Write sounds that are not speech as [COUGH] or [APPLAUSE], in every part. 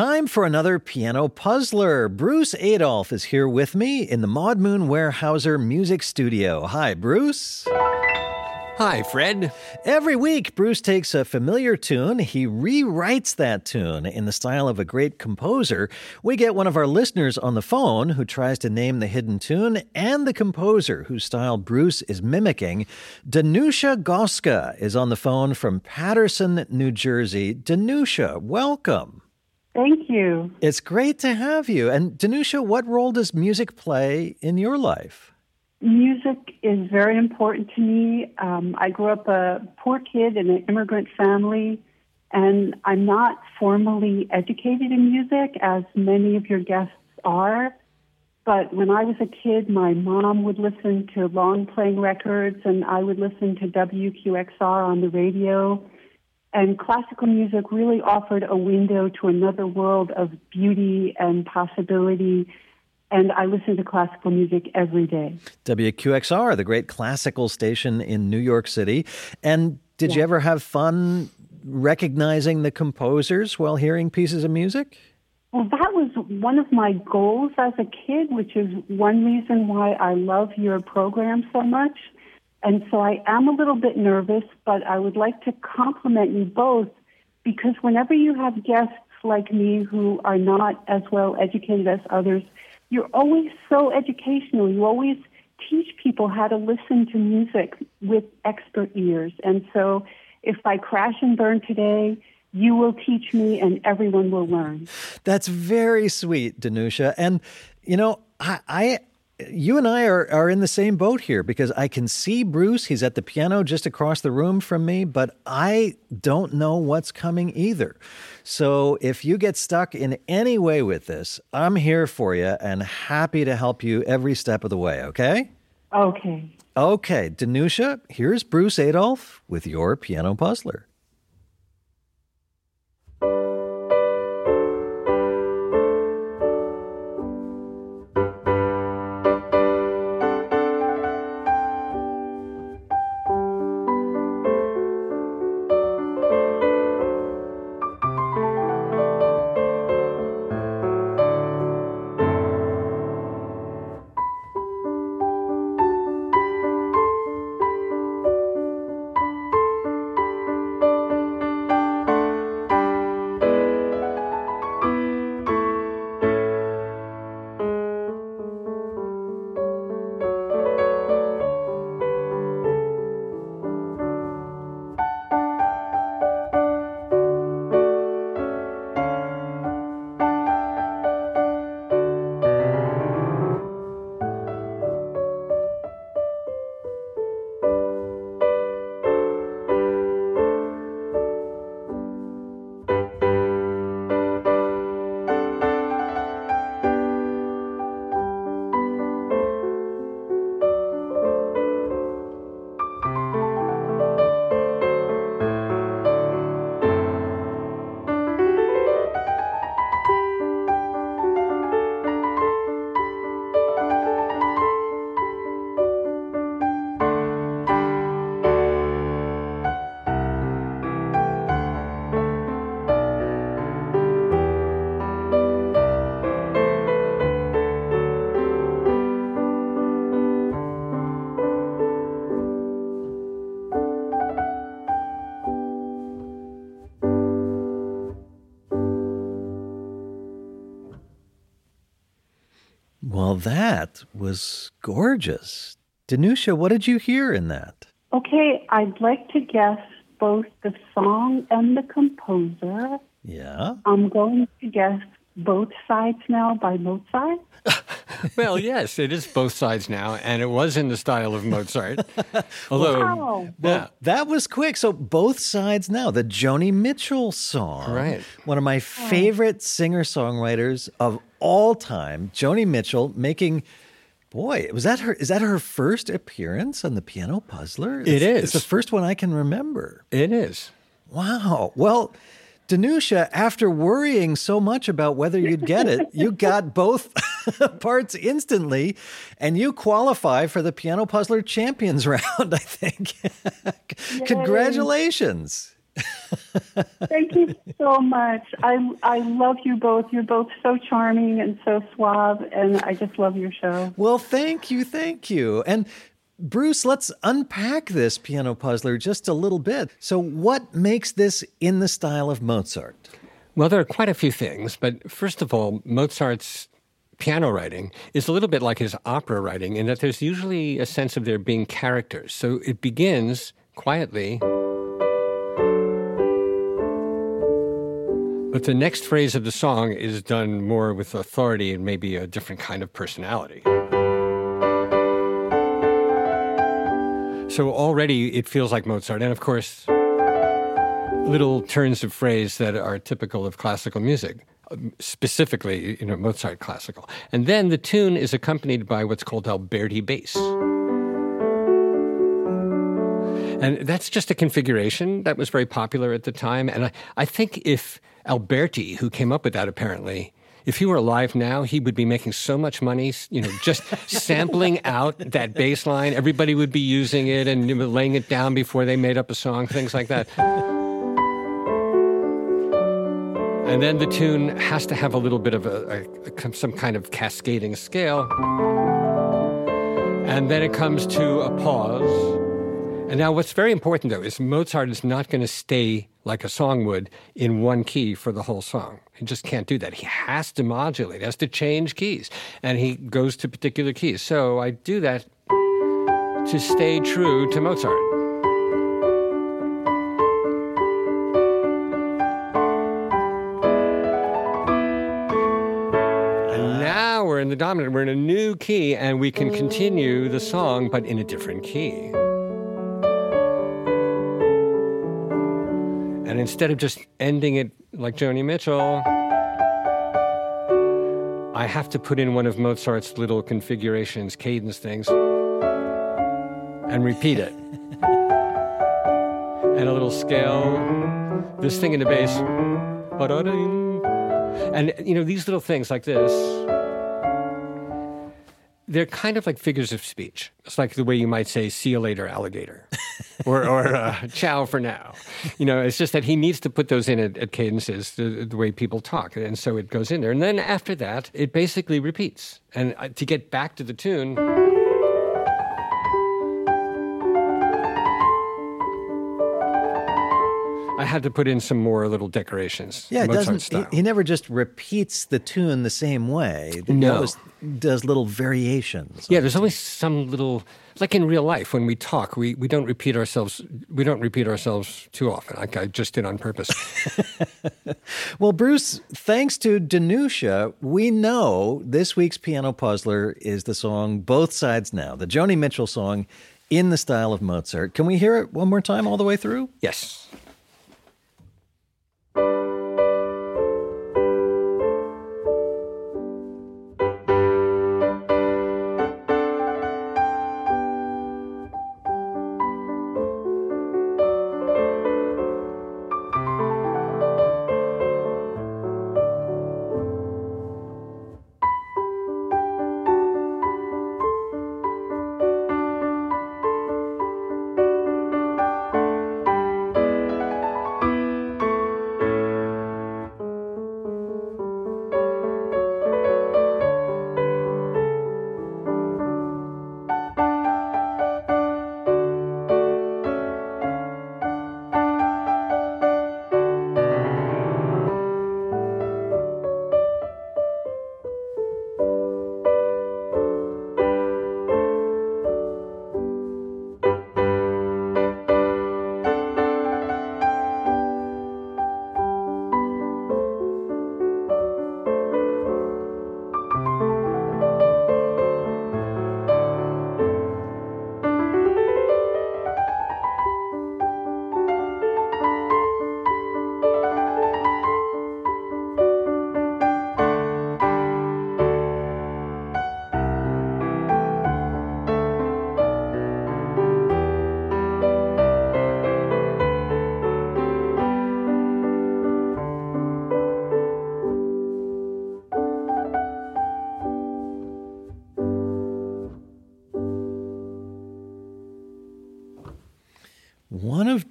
Time for another piano puzzler. Bruce Adolphe is here with me in the Maud Moon Weyerhaeuser Music Studio. Hi, Bruce. Hi, Fred. Every week, Bruce takes a familiar tune, he rewrites that tune in the style of a great composer. We get one of our listeners on the phone who tries to name the hidden tune and the composer whose style Bruce is mimicking. Danusha Goska is on the phone from Paterson, New Jersey. Danusha, welcome. Thank you. It's great to have you. And Danusha, what role does music play in your life? Music is very important to me. Um, I grew up a poor kid in an immigrant family, and I'm not formally educated in music, as many of your guests are. But when I was a kid, my mom would listen to long playing records, and I would listen to WQXR on the radio. And classical music really offered a window to another world of beauty and possibility and I listen to classical music every day. WQXR, the great classical station in New York City. And did yeah. you ever have fun recognizing the composers while hearing pieces of music? Well, that was one of my goals as a kid, which is one reason why I love your program so much. And so I am a little bit nervous, but I would like to compliment you both because whenever you have guests like me who are not as well educated as others, you're always so educational. You always teach people how to listen to music with expert ears. And so if I crash and burn today, you will teach me and everyone will learn. That's very sweet, Danusha. And, you know, I, I you and I are, are in the same boat here because I can see Bruce. He's at the piano just across the room from me, but I don't know what's coming either. So if you get stuck in any way with this, I'm here for you and happy to help you every step of the way, okay? Okay. Okay, Danusha, here's Bruce Adolphe with your piano puzzler. Well, that was gorgeous. Danusha, what did you hear in that? Okay, I'd like to guess both the song and the composer. Yeah. I'm going to guess both sides now by Mozart. [LAUGHS] [LAUGHS] well, yes, it is both sides now, and it was in the style of Mozart. [LAUGHS] Although, wow. well, that was quick. So both sides now. The Joni Mitchell song, right? One of my favorite singer songwriters of all time, Joni Mitchell, making. Boy, was that her? Is that her first appearance on the Piano Puzzler? It's, it is. It's the first one I can remember. It is. Wow. Well, Danusha, after worrying so much about whether you'd get it, you [LAUGHS] got both [LAUGHS] parts instantly, and you qualify for the Piano Puzzler Champions [LAUGHS] round, I think. Congratulations. Thank you so much. I I love you both. You're both so charming and so suave, and I just love your show. Well, thank you, thank you. And Bruce, let's unpack this piano puzzler just a little bit. So, what makes this in the style of Mozart? Well, there are quite a few things, but first of all, Mozart's piano writing is a little bit like his opera writing in that there's usually a sense of there being characters. So it begins quietly. But the next phrase of the song is done more with authority and maybe a different kind of personality. So already it feels like Mozart. And of course, little turns of phrase that are typical of classical music, um, specifically, you know, Mozart classical. And then the tune is accompanied by what's called Alberti bass. And that's just a configuration that was very popular at the time. And I, I think if Alberti, who came up with that apparently, if he were alive now, he would be making so much money, you know, just [LAUGHS] sampling out that bass line. Everybody would be using it and laying it down before they made up a song, things like that. And then the tune has to have a little bit of a, a, a, some kind of cascading scale. And then it comes to a pause. And now, what's very important though is Mozart is not going to stay like a song would in one key for the whole song. He just can't do that. He has to modulate, has to change keys, and he goes to particular keys. So I do that to stay true to Mozart. And now we're in the dominant, we're in a new key, and we can continue the song, but in a different key. And instead of just ending it like Joni Mitchell, I have to put in one of Mozart's little configurations, cadence things, and repeat it. [LAUGHS] and a little scale, this thing in the bass. And, you know, these little things like this they're kind of like figures of speech. It's like the way you might say, see you later, alligator, [LAUGHS] or, or uh, ciao for now. You know, it's just that he needs to put those in at, at cadences, the, the, way people talk. And so it goes in there. And then after that, it basically repeats. And uh, to get back to the tune, had to put in some more little decorations. Yeah, it doesn't. He, he, never just repeats the tune the same way. He no, always does little variations. Yeah, there's always some little, like in real life when we talk, we, we don't repeat ourselves. We don't repeat ourselves too often. Like I just did on purpose. [LAUGHS] well, Bruce, thanks to Danusha, we know this week's piano puzzler is the song "Both Sides Now," the Joni Mitchell song in the style of Mozart. Can we hear it one more time all the way through? Yes.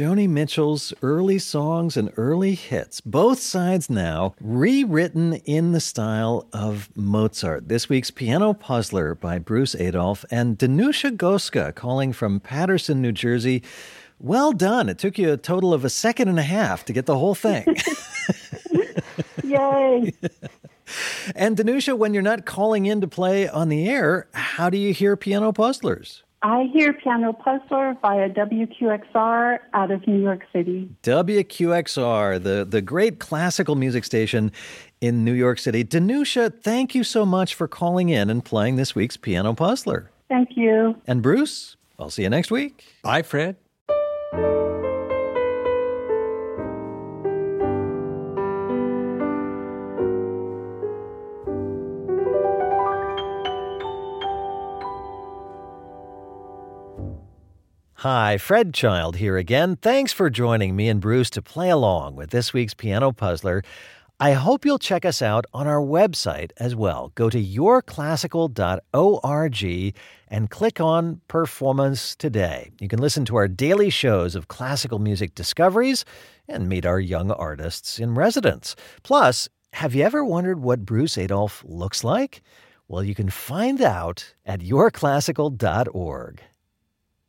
Joni Mitchell's early songs and early hits, both sides now rewritten in the style of Mozart. This week's Piano Puzzler by Bruce Adolphe and Danusha Goska calling from Paterson, New Jersey. Well done. It took you a total of a second and a half to get the whole thing. [LAUGHS] [LAUGHS] Yay. and Danusha, when you're not calling in to play on the air, how do you hear Piano Puzzlers? I hear Piano Puzzler via WQXR out of New York City. WQXR, the, the great classical music station in New York City. Danusha, thank you so much for calling in and playing this week's Piano Puzzler. Thank you. And Bruce, I'll see you next week. Bye, Fred. Hi, Fred Child here again. Thanks for joining me and Bruce to play along with this week's Piano Puzzler. I hope you'll check us out on our website as well. Go to yourclassical.org and click on Performance Today. You can listen to our daily shows of classical music discoveries and meet our young artists in residence. Plus, have you ever wondered what Bruce Adolphe looks like? Well, you can find out at yourclassical.org.